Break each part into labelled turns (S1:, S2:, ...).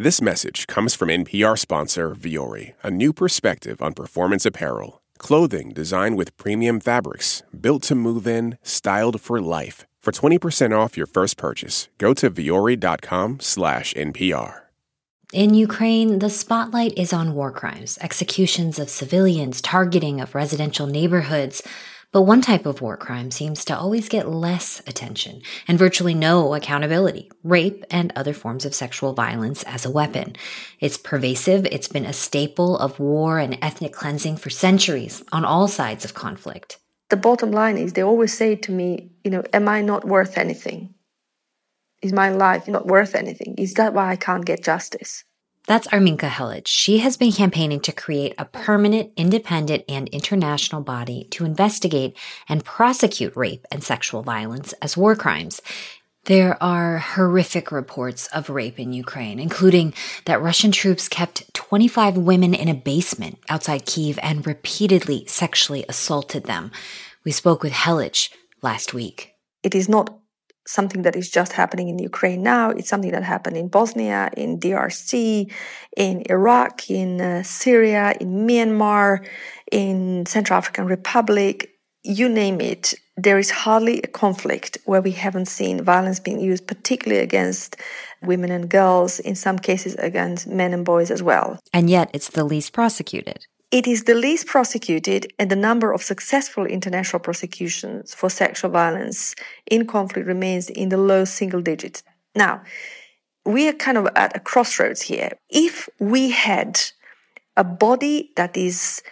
S1: This message comes from NPR sponsor Vuori, a new perspective on performance apparel. Clothing designed with premium fabrics, built to move in, styled for life. For 20% off your first purchase, go to vuori.com slash NPR.
S2: In Ukraine, the spotlight is on war crimes, executions of civilians, targeting of residential neighborhoods. But one type of war crime seems to always get less attention and virtually no accountability rape and other forms of sexual violence as a weapon. It's pervasive, it's been a staple of war and ethnic cleansing for centuries on all sides of conflict.
S3: The bottom line is they always say to me, you know, am I not worth anything? Is my life not worth anything? Is that why I can't get justice?
S2: That's Arminka Helic. She has been campaigning to create a permanent, independent, and international body to investigate and prosecute rape and sexual violence as war crimes. There are horrific reports of rape in Ukraine, including that Russian troops kept 25 women in a basement outside Kiev and repeatedly sexually assaulted them. We spoke with Helic last week.
S3: It is not something that is just happening in Ukraine now. It's something that happened in Bosnia, in DRC, in Iraq, in uh, Syria, in Myanmar, in Central African Republic. You name it. There is hardly a conflict where we haven't seen violence being used, particularly against women and girls, in some cases against men and boys as well.
S2: And yet it's the least prosecuted.
S3: It is the least prosecuted, and the number of successful international prosecutions for sexual violence in conflict remains in the low single digits. Now, we are kind of at a crossroads here. If we had a body that is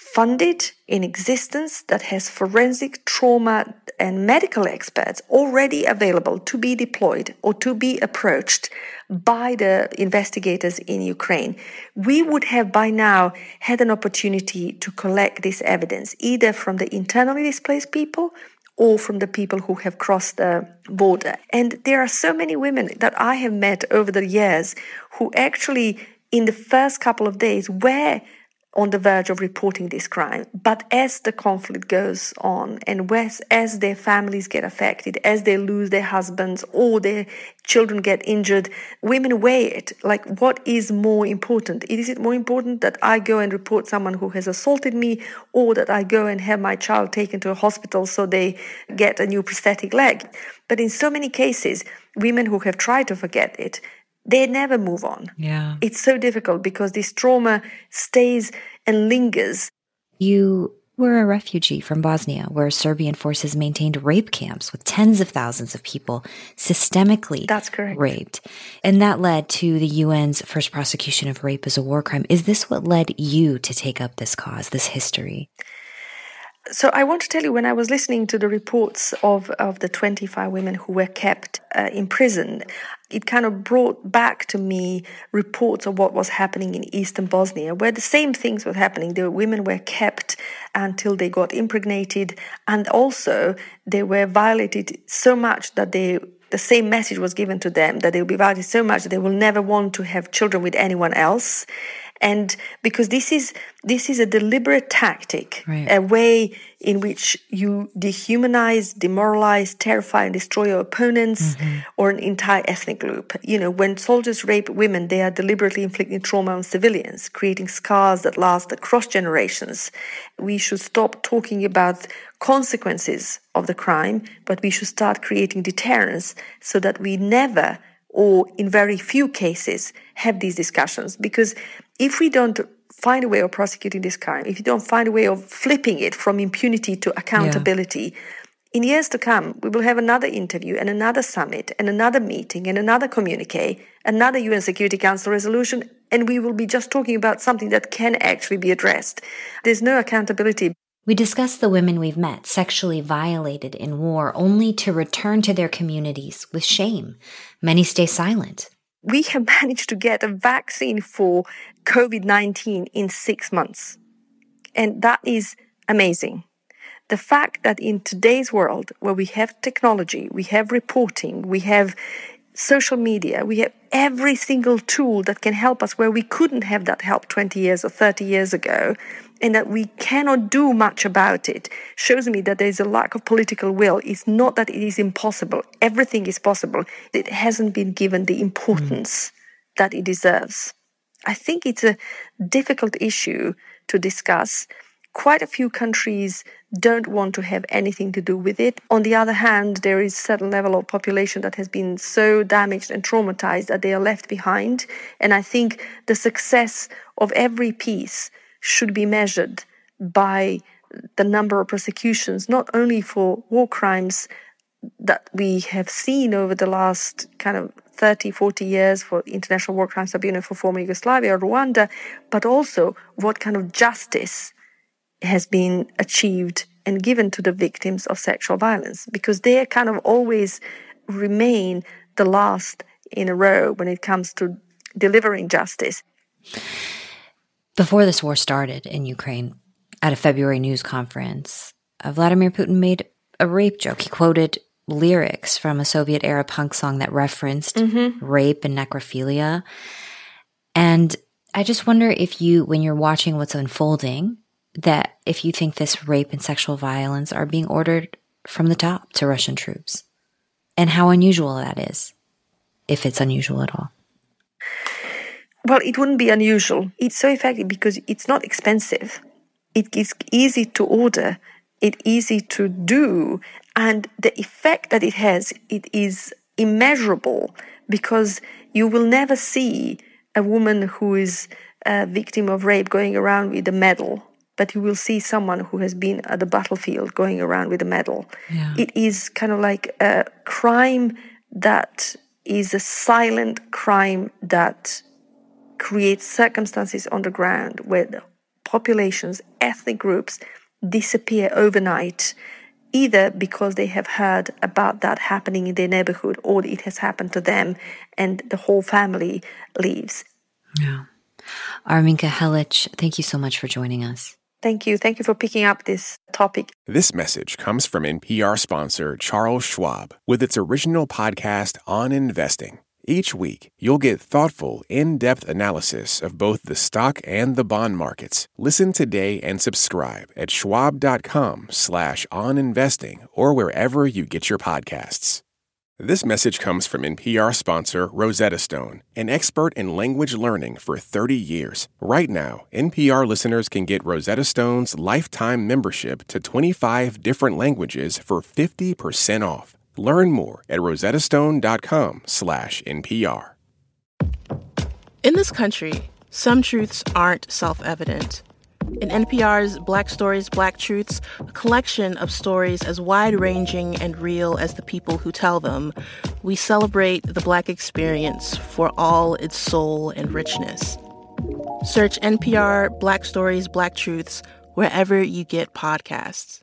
S3: funded in existence that has forensic trauma and medical experts already available to be deployed or to be approached by the investigators in Ukraine, we would have by now had an opportunity to collect this evidence either from the internally displaced people or from the people who have crossed the border. And there are so many women that I have met over the years who actually, in the first couple of days, were on the verge of reporting this crime. But as the conflict goes on and as, as their families get affected, as they lose their husbands or their children get injured, women weigh it. Like, what is more important? Is it more important that I go and report someone who has assaulted me or that I go and have my child taken to a hospital so they get a new prosthetic leg? But in so many cases, women who have tried to forget it they never move on.
S2: Yeah.
S3: It's so difficult because this trauma stays and lingers.
S2: You were a refugee from Bosnia, where Serbian forces maintained rape camps with tens of thousands of people systemically
S3: That's correct.
S2: raped. And that led to the UN's first prosecution of rape as a war crime. Is this what led you to take up this cause, this history?
S3: So I want to tell you, when I was listening to the reports of, of the 25 women who were kept uh, in prison, it kind of brought back to me reports of what was happening in eastern Bosnia, where the same things were happening. The women were kept until they got impregnated, and also they were violated so much that they the same message was given to them that they will be violated so much that they will never want to have children with anyone else and because this is this is a deliberate tactic
S2: right.
S3: a way in which you dehumanize demoralize terrify and destroy your opponents mm-hmm. or an entire ethnic group you know when soldiers rape women they are deliberately inflicting trauma on civilians creating scars that last across generations we should stop talking about consequences of the crime but we should start creating deterrence so that we never or in very few cases have these discussions because if we don't find a way of prosecuting this crime, if you don't find a way of flipping it from impunity to accountability, yeah. in years to come, we will have another interview and another summit and another meeting and another communique, another UN Security Council resolution, and we will be just talking about something that can actually be addressed. There's no accountability.
S2: We discuss the women we've met sexually violated in war only to return to their communities with shame. Many stay silent
S3: we have managed to get a vaccine for COVID 19 in six months. And that is amazing. The fact that in today's world, where we have technology, we have reporting, we have social media, we have every single tool that can help us where we couldn't have that help 20 years or 30 years ago, and that we cannot do much about it shows me that there is a lack of political will. It's not that it is impossible. Everything is possible. It hasn't been given the importance mm. that it deserves. I think it's a difficult issue to discuss. Quite a few countries don't want to have anything to do with it. On the other hand, there is a certain level of population that has been so damaged and traumatized that they are left behind. And I think the success of every peace should be measured by the number of prosecutions, not only for war crimes that we have seen over the last kind of 30, 40 years for International War Crimes Tribunal for former Yugoslavia or Rwanda, but also what kind of justice has been achieved and given to the victims of sexual violence, because they kind of always remain the last in a row when it comes to delivering justice.
S2: Before this war started in Ukraine, at a February news conference, uh, Vladimir Putin made a rape joke. He quoted lyrics from a Soviet era punk song that referenced mm-hmm. rape and necrophilia. And I just wonder if you, when you're watching what's unfolding, that if you think this rape and sexual violence are being ordered from the top to Russian troops, and how unusual that is, if it's unusual at all.
S3: Well, it wouldn't be unusual. It's so effective because it's not expensive. It is easy to order, it's easy to do, and the effect that it has, it is immeasurable because you will never see a woman who is a victim of rape going around with a medal, but you will see someone who has been at the battlefield going around with a medal. Yeah. It is kind of like a crime that is a silent crime that creates circumstances on the ground where populations, ethnic groups disappear overnight either because they have heard about that happening in their neighborhood or it has happened to them and the whole family leaves.
S2: Yeah. Arminka Helic, thank you so much for joining us.
S3: Thank you. Thank you for picking up this topic.
S1: This message comes from NPR sponsor Charles Schwab with its original podcast on investing. Each week, you'll get thoughtful, in depth analysis of both the stock and the bond markets. Listen today and subscribe at schwab.com slash on investing or wherever you get your podcasts. This message comes from NPR sponsor Rosetta Stone, an expert in language learning for 30 years. Right now, NPR listeners can get Rosetta Stone's lifetime membership to 25 different languages for 50% off. Learn more at rosettastone.com/npr.
S4: In this country, some truths aren't self-evident. In NPR's Black Stories, Black Truths, a collection of stories as wide-ranging and real as the people who tell them, we celebrate the Black experience for all its soul and richness. Search NPR Black Stories, Black Truths wherever you get podcasts.